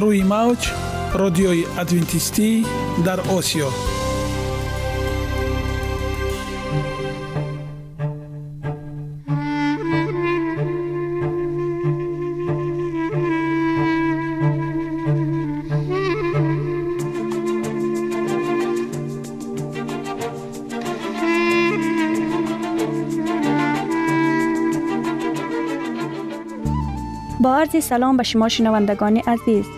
روی موج رادیوی ادوینتیستی در آسیا. با عرض سلام به شما شنوندگان عزیز.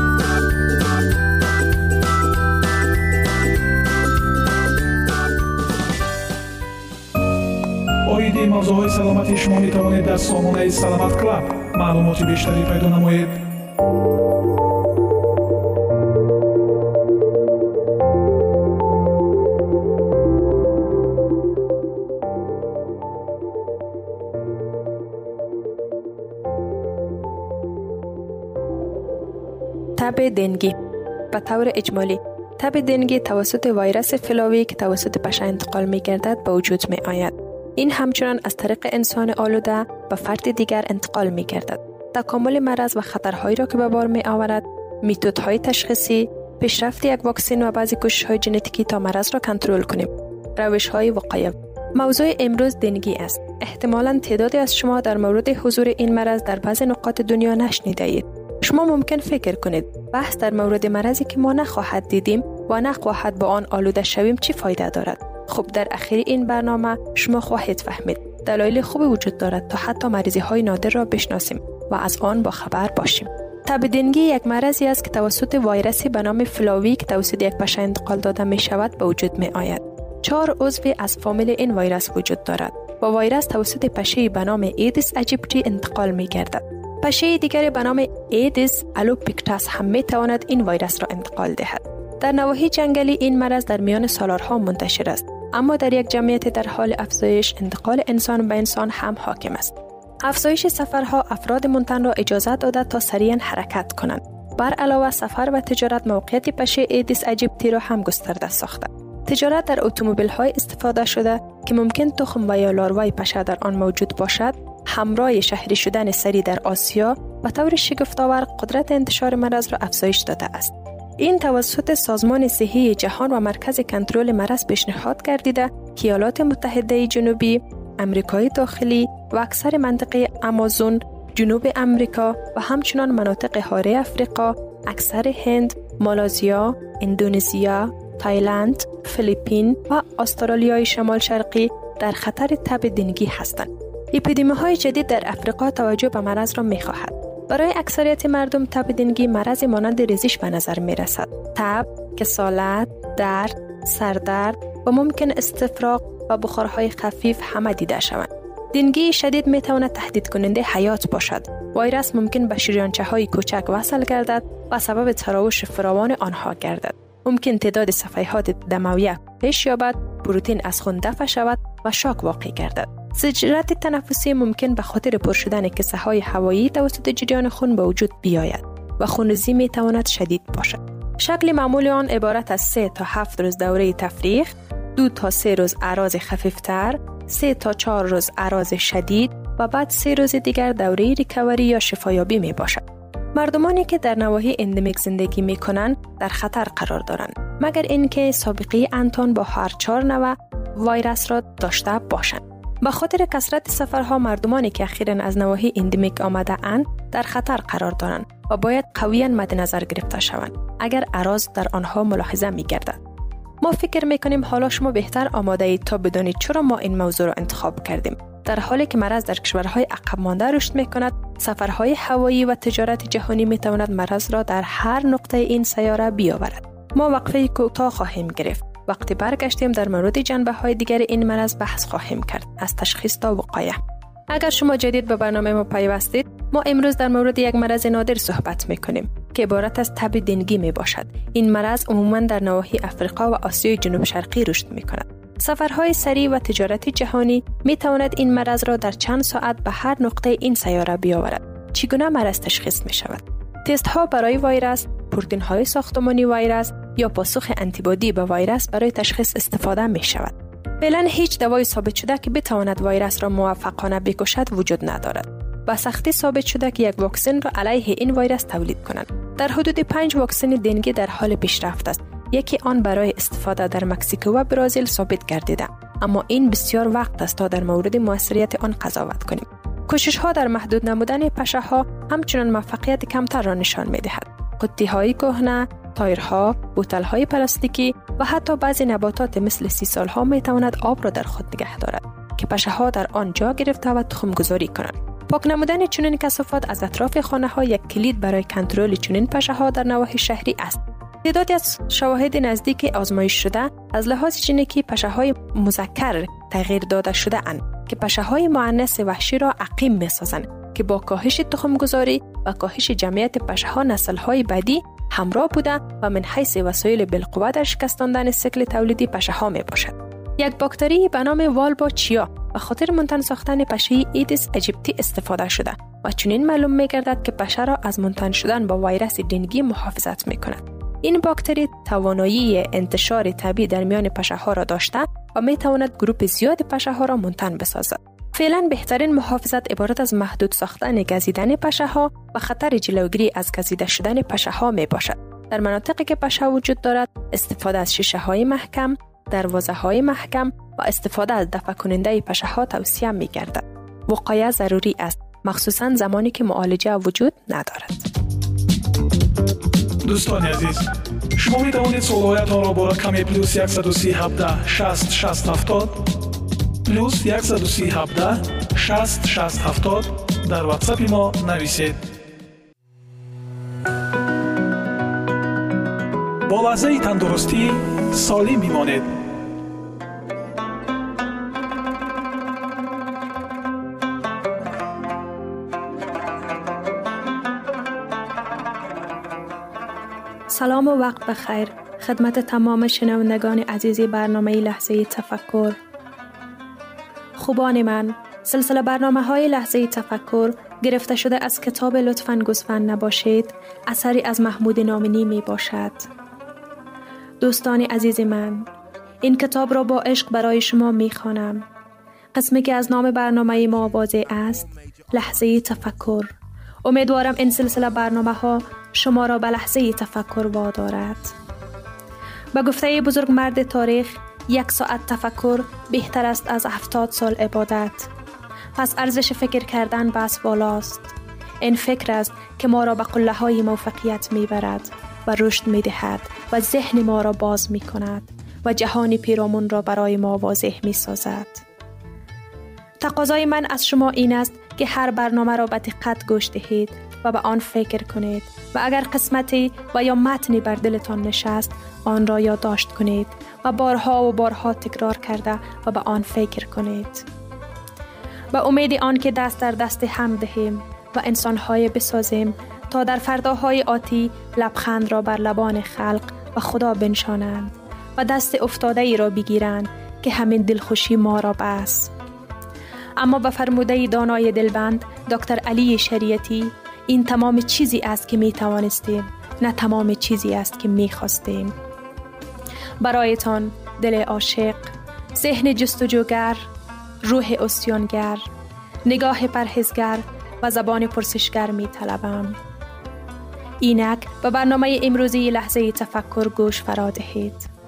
оиди мавзӯъҳои саломатии шумо метавонед дар сомонаи саломат клаб маълумоти бештарӣ пайдо намоед تب دنگی به طور اجمالی تب دنگی توسط ویروس فلاوی که توسط پشه انتقال می گردد به وجود می آید. این همچنان از طریق انسان آلوده به فرد دیگر انتقال می گردد. تکامل مرض و خطرهایی را که به بار می آورد، میتودهای تشخیصی، پیشرفت یک واکسین و بعضی کوشش های ژنتیکی تا مرض را کنترل کنیم. روش های وقایه موضوع امروز دنگی است. احتمالا تعدادی از شما در مورد حضور این مرض در بعض نقاط دنیا نشنیده. شما ممکن فکر کنید بحث در مورد مرضی که ما نخواهد دیدیم و نخواهد با آن آلوده شویم چی فایده دارد خب در اخیر این برنامه شما خواهید فهمید. دلایل خوبی وجود دارد تا حتی مریضی های نادر را بشناسیم و از آن با خبر باشیم. تب دنگی یک مرضی است که توسط ویروسی به نام فلاوی که توسط یک پشه انتقال داده می شود به وجود می آید چهار عضو از فامیل این ویروس وجود دارد. و ویروس توسط پشه به نام ایدیس اجیپتی انتقال می گردد پشه دیگری به نام Aedes albopictus هم می تواند این ویروس را انتقال دهد. در نواحی جنگلی این مرض در میان سالارها منتشر است. اما در یک جمعیت در حال افزایش انتقال انسان به انسان هم حاکم است. افزایش سفرها افراد منتن را اجازه داده تا سریعا حرکت کنند. بر علاوه سفر و تجارت موقعیت پشه Aedes aegypti را هم گسترده ساخته. تجارت در اتومبیل های استفاده شده که ممکن تخم و یا لاروای پشه در آن موجود باشد همراه شهری شدن سری در آسیا به طور شگفتآور قدرت انتشار مرض را افزایش داده است. این توسط سازمان صحی جهان و مرکز کنترل مرض پیشنهاد گردیده که ایالات متحده جنوبی، امریکای داخلی و اکثر منطقه آمازون، جنوب امریکا و همچنان مناطق حاره افریقا، اکثر هند، مالازیا، اندونزیا، تایلند، فیلیپین و استرالیای شمال شرقی در خطر تب دنگی هستند. اپیدمی های جدید در افریقا توجه به مرض را می خواهد. برای اکثریت مردم تب دنگی مرض مانند ریزش به نظر می رسد. تب، کسالت، درد، سردرد و ممکن استفراغ و بخارهای خفیف همه دیده شوند. دنگی شدید می تواند تهدید کننده حیات باشد. ویروس ممکن به شریانچه های کوچک وصل گردد و سبب تراوش فراوان آنها گردد. ممکن تعداد صفحات دمویه پیش یابد، پروتین از خون دفع شود و شاک واقع گردد. زجرت تنفسی ممکن به خاطر پر شدن کسه های هوایی توسط جریان خون به وجود بیاید و خونریزی می تواند شدید باشد. شکل معمول آن عبارت از 3 تا 7 روز دوره تفریخ، دو تا 3 روز اراز خفیفتر، 3 تا 4 روز اراز شدید و بعد 3 روز دیگر دوره ریکوری یا شفایابی می باشد. مردمانی که در نواحی اندمیک زندگی می کنند در خطر قرار دارند مگر اینکه سابقه انتان با هر چهار نوع ویروس را داشته باشند. به خاطر کثرت سفرها مردمانی که اخیرا از نواحی اندمیک آمده اند در خطر قرار دارند و باید قویا مد نظر گرفته شوند اگر اعراض در آنها ملاحظه می گردد. ما فکر می کنیم حالا شما بهتر آماده اید تا بدانید چرا ما این موضوع را انتخاب کردیم. در حالی که مرض در کشورهای عقب مانده رشد می کند، سفرهای هوایی و تجارت جهانی می تواند مرض را در هر نقطه این سیاره بیاورد. ما وقفه کوتاه خواهیم گرفت وقتی برگشتیم در مورد جنبه های دیگر این مرض بحث خواهیم کرد. از تشخیص تا وقایه اگر شما جدید به برنامه ما پیوستید ما امروز در مورد یک مرض نادر صحبت می کنیم که عبارت از تب دنگی می باشد این مرض عموما در نواحی افریقا و آسیای جنوب شرقی رشد می کند سفرهای سریع و تجارت جهانی می تواند این مرض را در چند ساعت به هر نقطه این سیاره بیاورد. چگونه مرض تشخیص می شود تست ها برای ویروس پروتین های ساختمانی ویروس یا پاسخ انتیبادی به ویروس برای تشخیص استفاده می شود. فعلا هیچ دوای ثابت شده که بتواند ویروس را موفقانه بکشد وجود ندارد. با سختی ثابت شده که یک واکسن را علیه این ویروس تولید کنند. در حدود پنج واکسن دنگی در حال پیشرفت است. یکی آن برای استفاده در مکزیکو و برزیل ثابت گردیده اما این بسیار وقت است تا در مورد موثریت آن قضاوت کنیم کوشش ها در محدود نمودن پشه ها همچنان موفقیت کمتر را نشان می دهد قطی های کهنه تایرها، بوتل های پلاستیکی و حتی بعضی نباتات مثل سی سال ها می تواند آب را در خود نگه دارد که پشه ها در آن جا گرفته و تخم گذاری کنند. پاک نمودن چنین کسافات از اطراف خانه ها یک کلید برای کنترل چنین پشه ها در نواحی شهری است. تعدادی از شواهد نزدیک آزمایش شده از لحاظ جنتیکی پشه های مذکر تغییر داده شده اند که پشه های مونث وحشی را عقیم می سازند که با کاهش تخم گذاری و کاهش جمعیت پشه ها نسل های بعدی همراه بوده و من حیث وسایل بالقوه در شکستاندن سیکل تولیدی پشه ها می باشد. یک باکتری به نام Wolbachia به خاطر منتن ساختن پشه Aedes aegypti استفاده شده و چنین معلوم می گردد که پشه را از منتن شدن با ویروس دنگی محافظت می کند. این باکتری توانایی انتشار طبیعی در میان پشه ها را داشته و می تواند گروپ زیاد پشه ها را منتن بسازد. فعلا بهترین محافظت عبارت از محدود ساختن گزیدن پشه ها و خطر جلوگیری از گزیده شدن پشه ها می باشد. در مناطقی که پشه وجود دارد استفاده از شیشه های محکم، دروازه های محکم و استفاده از دفع کننده پشه ها توصیه می گردد. وقایه ضروری است مخصوصا زمانی که معالجه وجود ندارد. دوستان عزیز شما می توانید سوالهایتان را با رقم پلوس 137 60 60 70 плюс 137 60 60 дар ватсапи мо нависед бо лаҳзаи тандурустӣ солим бимонед سلام و وقت بخیر خدمت تمام شنوندگان عزیزی برنامه لحظه تفکر خوبان من. سلسله برنامه های لحظه تفکر گرفته شده از کتاب لطفا گزفن نباشید اثری از محمود نامنی می باشد. دوستان عزیز من این کتاب را با عشق برای شما می خانم. قسمی که از نام برنامه ما واضح است لحظه تفکر. امیدوارم این سلسله برنامه ها شما را به لحظه تفکر وادارد. به گفته بزرگ مرد تاریخ یک ساعت تفکر بهتر است از هفتاد سال عبادت پس ارزش فکر کردن بس بالاست این فکر است که ما را به قله های موفقیت می برد و رشد می دهد و ذهن ما را باز می کند و جهان پیرامون را برای ما واضح می سازد. تقاضای من از شما این است که هر برنامه را به دقت گوش دهید و به آن فکر کنید و اگر قسمتی و یا متنی بر دلتان نشست آن را یادداشت کنید و بارها و بارها تکرار کرده و به آن فکر کنید. به امید آن که دست در دست هم دهیم و انسانهای بسازیم تا در فرداهای آتی لبخند را بر لبان خلق و خدا بنشانند و دست افتاده ای را بگیرند که همین دلخوشی ما را بس. اما به فرموده دانای دلبند دکتر علی شریعتی این تمام چیزی است که می توانستیم نه تمام چیزی است که می خواستیم. برایتان دل عاشق، ذهن جستجوگر، روح استیانگر، نگاه پرهزگر و زبان پرسشگر می طلبم. اینک به برنامه امروزی لحظه تفکر گوش فرا دهید.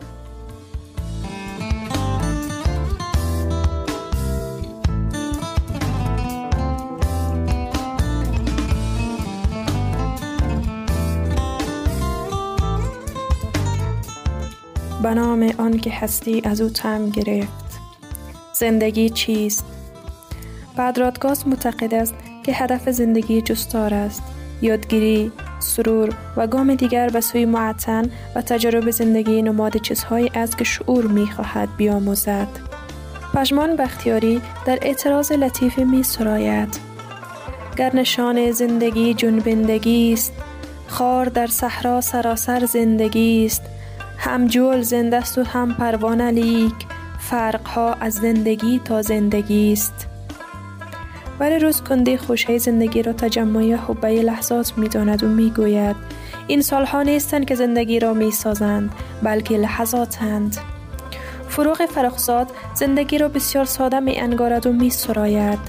نام آن که هستی از او تم گرفت. زندگی چیست؟ بدرادگاز معتقد است که هدف زندگی جستار است. یادگیری سرور و گام دیگر به سوی معتن و تجربه زندگی نماد چیزهایی است که شعور می خواهد بیاموزد. پژمان بختیاری در اعتراض لطیفی می سراید. گر نشان زندگی جنبندگی است خار در صحرا سراسر زندگی است. هم جول زنده و هم پروانه لیک. فرقها از زندگی تا زندگی است. ولی روز کنده خوشه زندگی را تجمعی حبه لحظات می داند و می گوید این سالها نیستند که زندگی را می سازند بلکه لحظاتند. فروغ فرخزاد زندگی را بسیار ساده می انگارد و می سراید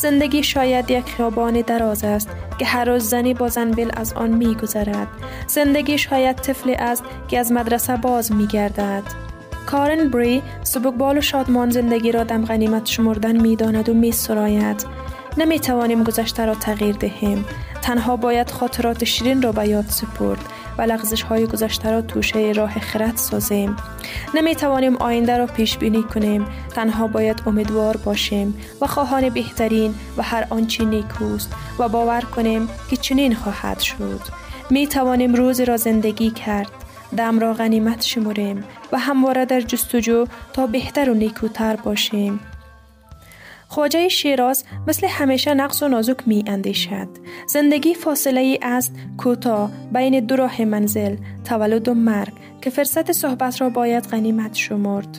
زندگی شاید یک خیابان دراز است که هر روز زنی با زنبیل از آن می گذرد. زندگی شاید طفلی است که از مدرسه باز می گردد. کارن بری سبکبال و شادمان زندگی را دم غنیمت شمردن می داند و می سراید. نمی توانیم گذشته را تغییر دهیم. تنها باید خاطرات شیرین را به یاد سپرد و لغزش های گذشته را توشه راه خرد سازیم. نمی توانیم آینده را پیش بینی کنیم. تنها باید امیدوار باشیم و خواهان بهترین و هر آنچه نیکوست و باور کنیم که چنین خواهد شد. می توانیم روز را زندگی کرد. دم را غنیمت شمریم و همواره در جستجو تا بهتر و نیکوتر باشیم. خواجه شیراز مثل همیشه نقص و نازک می اندیشد. زندگی فاصله ای است کوتاه بین دو راه منزل تولد و مرگ که فرصت صحبت را باید غنیمت شمرد.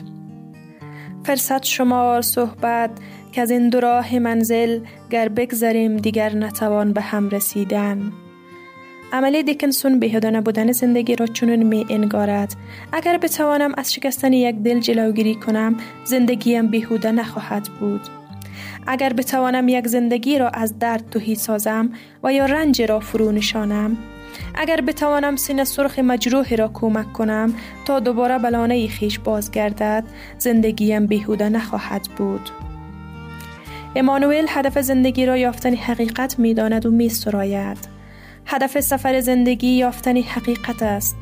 فرصت شمار صحبت که از این دو راه منزل گر بگذریم دیگر نتوان به هم رسیدن. عملی دیکنسون بهدانه بودن زندگی را چنون می انگارد اگر بتوانم از شکستن یک دل جلوگیری کنم زندگیم بیهوده نخواهد بود اگر بتوانم یک زندگی را از درد توهی سازم و یا رنج را فرو نشانم اگر بتوانم سینه سرخ مجروح را کمک کنم تا دوباره بلانه خیش بازگردد زندگیم بیهوده نخواهد بود امانوئل هدف زندگی را یافتن حقیقت می داند و می سراید. هدف سفر زندگی یافتن حقیقت است.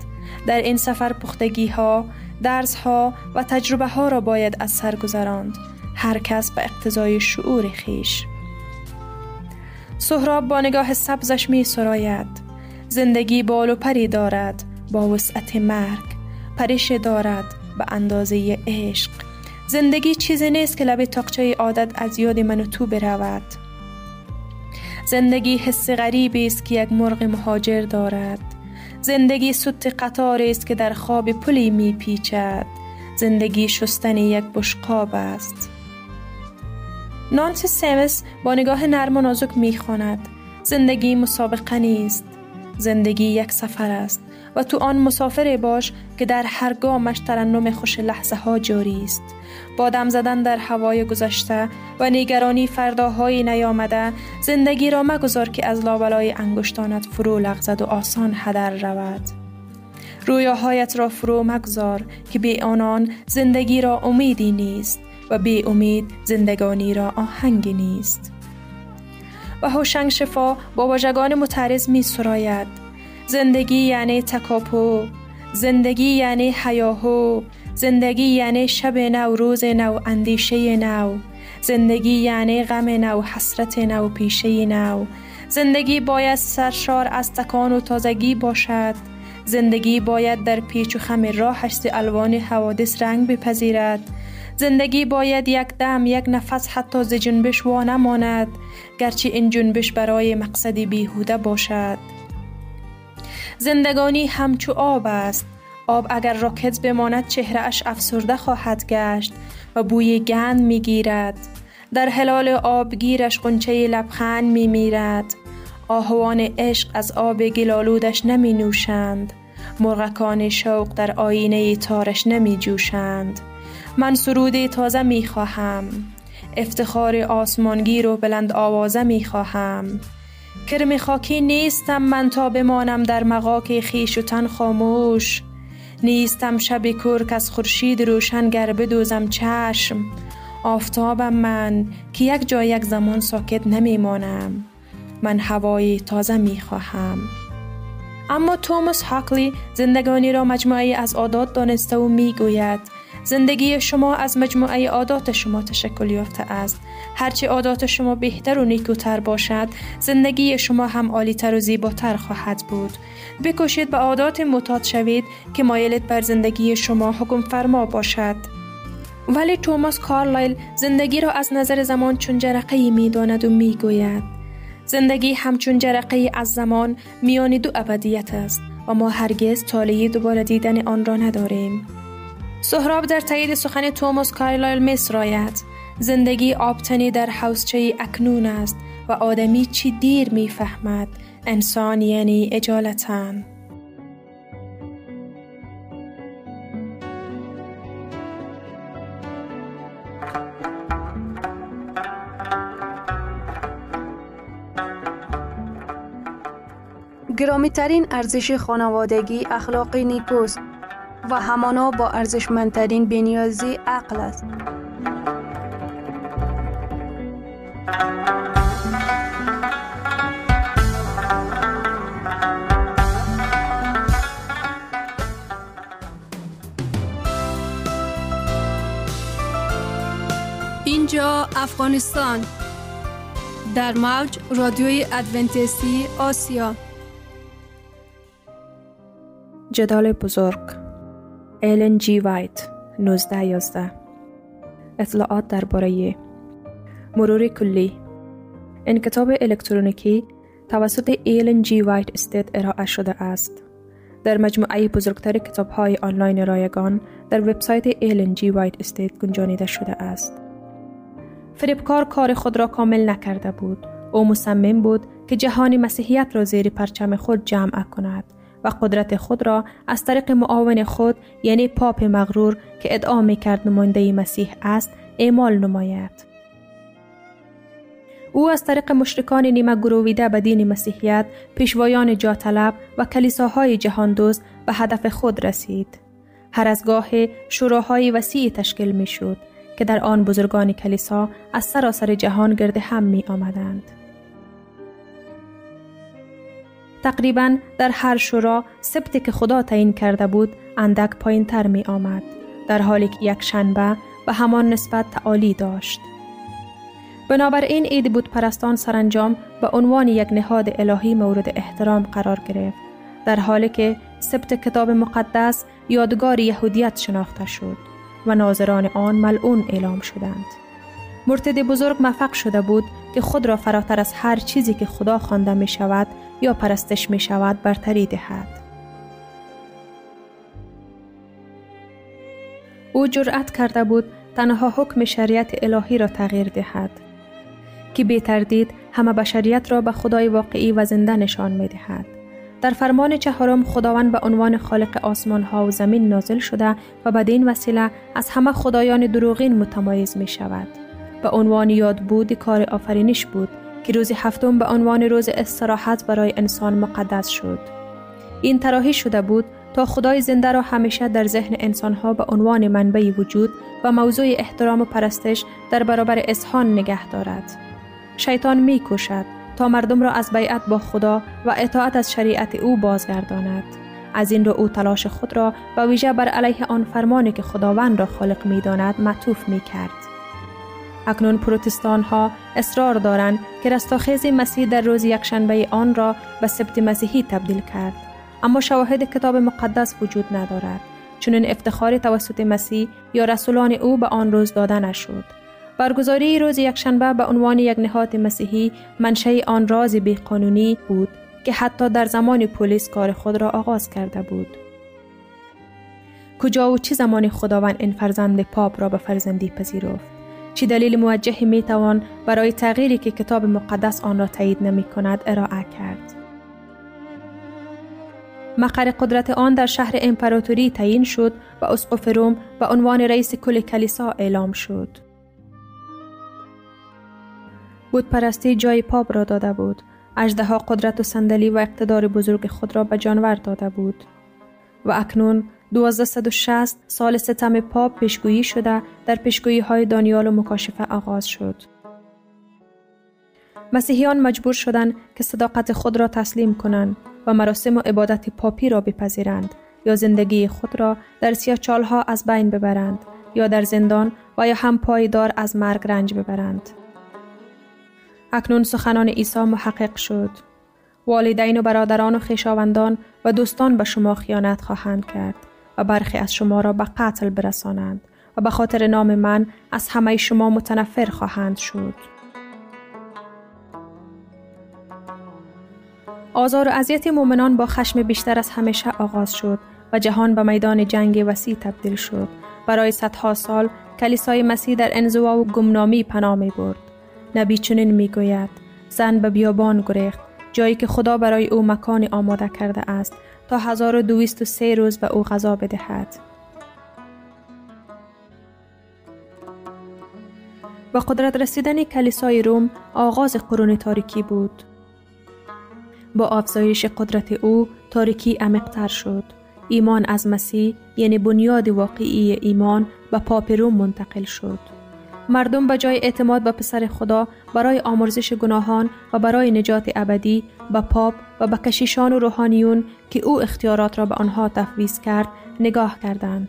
در این سفر پختگی ها، درس ها و تجربه ها را باید از سر گذراند. هر کس به اقتضای شعور خیش. سهراب با نگاه سبزش می سراید. زندگی بال و پری دارد با وسعت مرگ. پریش دارد به اندازه عشق. زندگی چیزی نیست که لب تاقچه عادت از یاد من و تو برود. زندگی حس غریبی است که یک مرغ مهاجر دارد. زندگی سوت قطاری است که در خواب پلی می پیچد. زندگی شستن یک بشقاب است. نانسی سیمس با نگاه نرم و نازک می‌خواند. زندگی مسابقه نیست. زندگی یک سفر است و تو آن مسافر باش که در هر گامش ترنم خوش لحظه ها جاری است. با دم زدن در هوای گذشته و نگرانی فرداهای نیامده زندگی را مگذار که از لابلای انگشتانت فرو لغزد و آسان هدر رود. رویاهایت را فرو مگذار که به آنان زندگی را امیدی نیست. و به امید زندگانی را آهنگی نیست. و هوشنگ شفا با واژگان متعرض می سراید. زندگی یعنی تکاپو زندگی یعنی حیاهو زندگی یعنی شب نو روز نو اندیشه نو زندگی یعنی غم نو حسرت نو پیشه نو. زندگی باید سرشار از تکان و تازگی باشد. زندگی باید در پیچ و خم راهش الوان حوادث رنگ بپذیرد. زندگی باید یک دم یک نفس حتی ز جنبش وا نماند گرچه این جنبش برای مقصدی بیهوده باشد. زندگانی همچو آب است. آب اگر راکت بماند چهره اش افسرده خواهد گشت و بوی گند می گیرد در حلال آبگیرش قنچه لبخند می میرد آهوان عشق از آب گلالودش نمی نوشند مرغکان شوق در آینه تارش نمی جوشند من سرود تازه می خواهم. افتخار آسمانگیر و بلند آوازه می خواهم. کرم خاکی نیستم من تا بمانم در مقاک خیش و تن خاموش. نیستم شب کرک از خورشید روشن گر بدوزم چشم. آفتابم من که یک جای یک زمان ساکت نمیمانم من هوای تازه می خواهم. اما توماس هاکلی زندگانی را مجموعه از عادات دانسته و می گوید. زندگی شما از مجموعه عادات شما تشکل یافته است. هرچه عادات شما بهتر و نیکوتر باشد زندگی شما هم عالیتر و زیباتر خواهد بود. بکوشید به عادات متاد شوید که مایلت بر زندگی شما حکم فرما باشد. ولی توماس کارلایل زندگی را از نظر زمان چون جرقه می داند و می گوید زندگی همچون جرقه از زمان میان دو ابدیت است و ما هرگز تالیه دوباره دیدن آن را نداریم. سهراب در تایید سخن توماس کارلایل میسراید زندگی آبتنی در حوزچه اکنون است و آدمی چی دیر می‌فهمد. انسان یعنی اجالتن گرامی ترین ارزش خانوادگی اخلاق نیکوست. و همانا با ارزشمندترین بنیازی عقل است. اینجا افغانستان. در موج رادیوی ادونتیستی آسیا. جدال بزرگ. ایلن جی وایت 1911 اطلاعات درباره مرور کلی. این کتاب الکترونیکی توسط ایلن جی وایت Estate ارائه شده است. در مجموعه بزرگتر کتاب های آنلاین رایگان در وبسایت ایلن جی وایت Estate گنجانیده شده است. فریبکار کار خود را کامل نکرده بود. او مصمم بود که جهان مسیحیت را زیر پرچم خود جمع کند. قدرت خود را از طریق معاون خود یعنی پاپ مغرور که ادعا می کرد نماینده مسیح است اعمال نماید. او از طریق مشرکان نیمه گرویده به دین مسیحیت پیشوایان جاطلب و کلیساهای جهان دوست به هدف خود رسید. هر از گاه شوراهای وسیعی تشکیل می شد که در آن بزرگان کلیسا از سراسر جهان گرد هم می آمدند. تقریبا در هر شورا سبتی که خدا تعیین کرده بود اندک پایین تر می آمد در حالی که یک شنبه به همان نسبت تعالی داشت. بنابراین عید بود پرستان سرانجام به عنوان یک نهاد الهی مورد احترام قرار گرفت در حالی که سبت کتاب مقدس یادگار یهودیت شناخته شد و ناظران آن ملعون اعلام شدند. مرتد بزرگ موفق شده بود که خود را فراتر از هر چیزی که خدا خوانده می شود یا پرستش می شود برتری دهد. او جرأت کرده بود تنها حکم شریعت الهی را تغییر دهد که بی تردید همه بشریت را به خدای واقعی و زنده نشان می دهد در فرمان چهارم خداوند به عنوان خالق آسمان ها و زمین نازل شده و بدین وسیله از همه خدایان دروغین متمایز می شود. به عنوان یاد بود کار آفرینش بود که روز هفتم به عنوان روز استراحت برای انسان مقدس شد. این طراحی شده بود تا خدای زنده را همیشه در ذهن انسانها به عنوان منبع وجود و موضوع احترام و پرستش در برابر اصحان نگه دارد. شیطان می کوشد تا مردم را از بیعت با خدا و اطاعت از شریعت او بازگرداند. از این رو او تلاش خود را به ویژه بر علیه آن فرمانی که خداوند را خالق می داند معطوف می کرد. اکنون پروتستان ها اصرار دارند که رستاخیز مسیح در روز یکشنبه آن را به سبت مسیحی تبدیل کرد. اما شواهد کتاب مقدس وجود ندارد. چون افتخار توسط مسیح یا رسولان او به آن روز داده نشد. برگزاری روز یکشنبه به عنوان یک نهاد مسیحی منشأ آن راز قانونی بود که حتی در زمان پلیس کار خود را آغاز کرده بود. کجا و چه زمان خداوند این فرزند پاپ را به فرزندی پذیرفت؟ چه دلیل موجهی می توان برای تغییری که کتاب مقدس آن را تایید نمی کند ارائه کرد؟ مقر قدرت آن در شهر امپراتوری تعیین شد و اسقف روم به عنوان رئیس کل کلیسا اعلام شد. بود پرستی جای پاپ را داده بود. اجدها قدرت و صندلی و اقتدار بزرگ خود را به جانور داده بود. و اکنون 1260 سال ستم پاپ پیشگویی شده در پیشگویی های دانیال و مکاشفه آغاز شد. مسیحیان مجبور شدند که صداقت خود را تسلیم کنند و مراسم و عبادت پاپی را بپذیرند یا زندگی خود را در ها از بین ببرند یا در زندان و یا هم پایدار از مرگ رنج ببرند. اکنون سخنان عیسی محقق شد. والدین و برادران و خیشاوندان و دوستان به شما خیانت خواهند کرد و برخی از شما را به قتل برسانند و به خاطر نام من از همه شما متنفر خواهند شد. آزار و اذیت مؤمنان با خشم بیشتر از همیشه آغاز شد و جهان به میدان جنگ وسیع تبدیل شد. برای صدها سال کلیسای مسیح در انزوا و گمنامی پناه می برد. نبی چنین می گوید زن به بیابان گریخت جایی که خدا برای او مکان آماده کرده است تا 1203 روز به او غذا بدهد. و قدرت رسیدن کلیسای روم آغاز قرون تاریکی بود. با افزایش قدرت او تاریکی عمیقتر شد. ایمان از مسیح یعنی بنیاد واقعی ایمان به پاپ روم منتقل شد. مردم به جای اعتماد به پسر خدا برای آمرزش گناهان و برای نجات ابدی به پاپ و به کشیشان و روحانیون که او اختیارات را به آنها تفویض کرد نگاه کردند.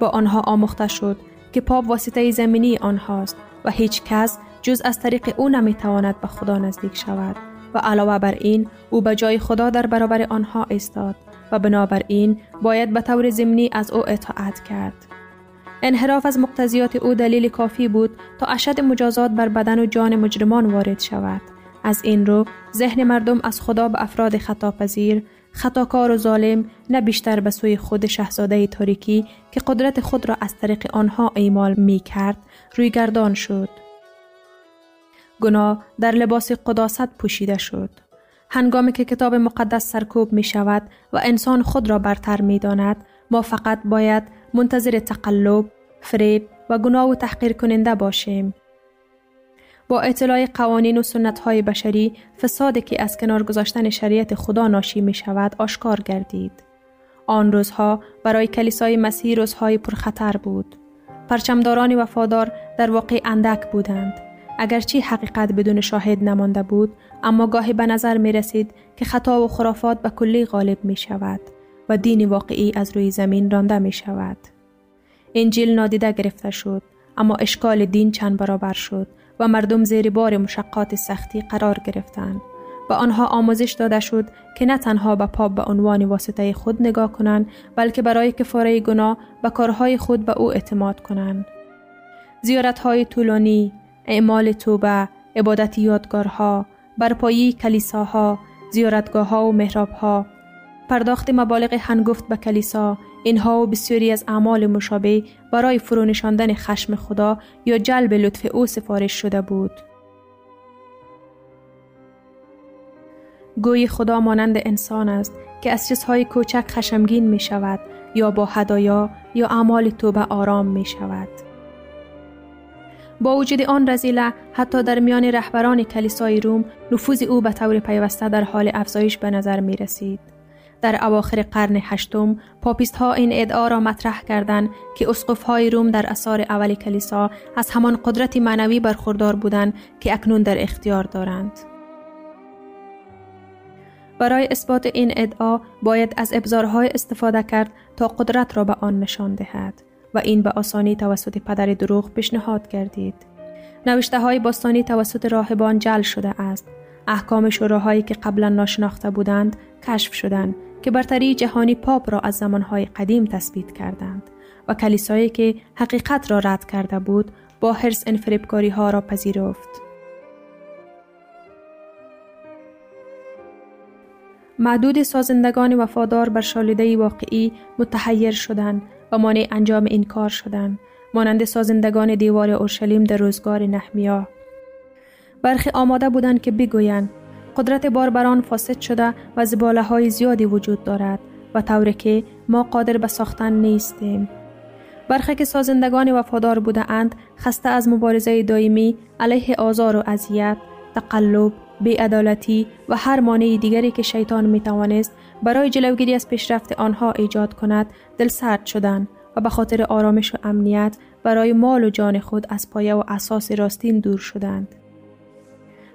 با آنها آموخته شد که پاپ واسطه زمینی آنهاست و هیچ کس جز از طریق او نمی‌تواند به خدا نزدیک شود. و علاوه بر این او به جای خدا در برابر آنها ایستاد و بنابراین باید به طور ضمنی از او اطاعت کرد. انحراف از مقتضیات او دلیل کافی بود تا اشد مجازات بر بدن و جان مجرمان وارد شود. از این رو ذهن مردم از خدا به افراد خطاپذیر، خطاکار و ظالم نه بیشتر به سوی خود شهزاده تاریکی که قدرت خود را از طریق آنها ایمال می کرد روی گردان شد. گناه در لباس قداست پوشیده شد. هنگامی که کتاب مقدس سرکوب می شود و انسان خود را برتر می داند، ما فقط باید منتظر تقلب، فریب و گناه و تحقیر کننده باشیم. با اطلاع قوانین و سنت های بشری فسادی که از کنار گذاشتن شریعت خدا ناشی می شود آشکار گردید. آن روزها برای کلیسای مسیح روزهای پرخطر بود. پرچمداران وفادار در واقع اندک بودند. اگرچه حقیقت بدون شاهد نمانده بود اما گاهی به نظر می رسید که خطا و خرافات به کلی غالب می شود و دین واقعی از روی زمین رانده می شود. انجیل نادیده گرفته شد اما اشکال دین چند برابر شد و مردم زیر بار مشقات سختی قرار گرفتند و آنها آموزش داده شد که نه تنها به پاپ به عنوان واسطه خود نگاه کنند بلکه برای کفاره گناه به کارهای خود به او اعتماد کنند. زیارت های طولانی، اعمال توبه، عبادت یادگارها، برپایی کلیساها، زیارتگاه ها و محراب ها، پرداخت مبالغ هنگفت به کلیسا، اینها و بسیاری از اعمال مشابه برای فرونشاندن خشم خدا یا جلب لطف او سفارش شده بود. گوی خدا مانند انسان است که از چیزهای کوچک خشمگین می شود یا با هدایا یا اعمال توبه آرام می شود. با وجود آن رزیله حتی در میان رهبران کلیسای روم نفوذ او به طور پیوسته در حال افزایش به نظر می رسید. در اواخر قرن هشتم پاپیست ها این ادعا را مطرح کردند که اسقف های روم در اثار اول کلیسا از همان قدرت معنوی برخوردار بودند که اکنون در اختیار دارند. برای اثبات این ادعا باید از ابزارهای استفاده کرد تا قدرت را به آن نشان دهد و این به آسانی توسط پدر دروغ پیشنهاد کردید. نوشته های باستانی توسط راهبان جل شده است. احکام شوراهایی که قبلا ناشناخته بودند کشف شدند که برتری جهانی پاپ را از زمانهای قدیم تثبیت کردند و کلیسایی که حقیقت را رد کرده بود با حرس انفریبکاری ها را پذیرفت. معدود سازندگان وفادار بر شالوده واقعی متحیر شدند و مانع انجام این کار شدند مانند سازندگان دیوار اورشلیم در روزگار نحمیا برخی آماده بودند که بگویند قدرت باربران فاسد شده و زباله های زیادی وجود دارد و طوری که ما قادر به ساختن نیستیم. برخی که سازندگان وفادار بوده اند خسته از مبارزه دائمی علیه آزار و اذیت، تقلب، بیعدالتی و هر مانع دیگری که شیطان می توانست برای جلوگیری از پیشرفت آنها ایجاد کند دل سرد شدند و به خاطر آرامش و امنیت برای مال و جان خود از پایه و اساس راستین دور شدند.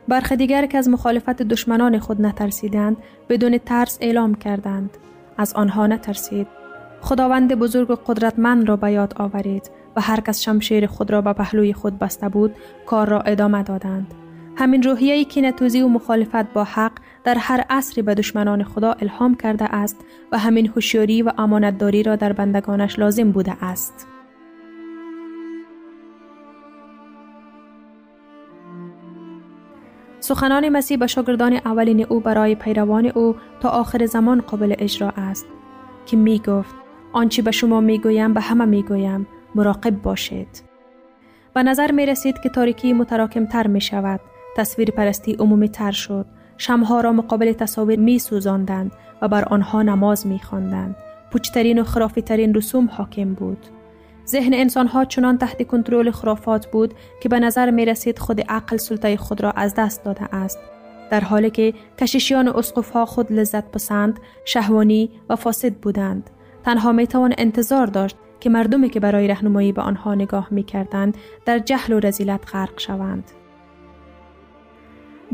برخی دیگر که از مخالفت دشمنان خود نترسیدند بدون ترس اعلام کردند. از آنها نترسید. خداوند بزرگ و قدرتمند را به یاد آورید و هر کس شمشیر خود را به پهلوی خود بسته بود کار را ادامه دادند. همین روحیه که نتوزی و مخالفت با حق در هر عصری به دشمنان خدا الهام کرده است و همین هوشیاری و امانتداری را در بندگانش لازم بوده است. سخنان مسیح به شاگردان اولین او برای پیروان او تا آخر زمان قابل اجرا است که می گفت آنچه به شما می گویم به همه می گویم مراقب باشید. به نظر می رسید که تاریکی متراکم تر می شود. تصویر پرستی عمومی تر شد. شمها را مقابل تصاویر می سوزاندند و بر آنها نماز می خواندند. پوچترین و خرافی ترین رسوم حاکم بود. ذهن انسان ها چنان تحت کنترل خرافات بود که به نظر می رسید خود عقل سلطه خود را از دست داده است. در حالی که کشیشیان اسقف ها خود لذت پسند، شهوانی و فاسد بودند. تنها می توان انتظار داشت که مردمی که برای رهنمایی به آنها نگاه می کردند در جهل و رزیلت غرق شوند.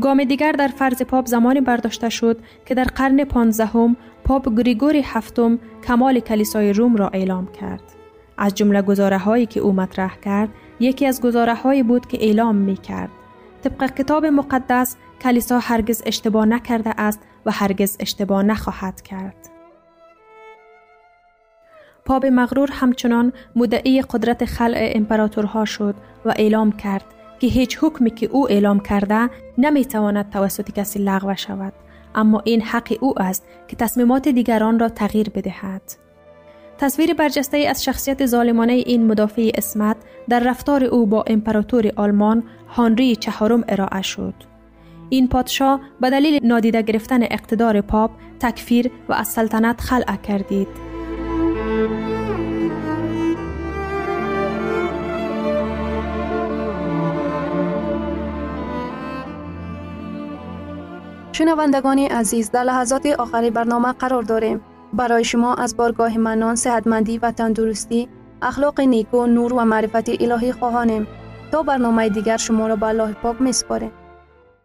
گام دیگر در فرض پاپ زمانی برداشته شد که در قرن پانزدهم پاپ گریگوری هفتم کمال کلیسای روم را اعلام کرد. از جمله گزاره هایی که او مطرح کرد یکی از گزاره هایی بود که اعلام می کرد. طبق کتاب مقدس کلیسا هرگز اشتباه نکرده است و هرگز اشتباه نخواهد کرد. پاپ مغرور همچنان مدعی قدرت خلع امپراتورها شد و اعلام کرد که هیچ حکمی که او اعلام کرده نمی‌تواند توسط کسی لغو شود اما این حق او است که تصمیمات دیگران را تغییر بدهد. تصویر برجسته از شخصیت ظالمانه این مدافع اسمت در رفتار او با امپراتور آلمان هانری چهارم ارائه شد. این پادشاه به دلیل نادیده گرفتن اقتدار پاپ تکفیر و از سلطنت خلع کردید. شنوندگان عزیز در لحظات آخری برنامه قرار داریم. برای شما از بارگاه منان صحتمندی و تندرستی اخلاق نیکو نور و معرفت الهی خواهانیم تا برنامه دیگر شما را به الله پاک میسپاریم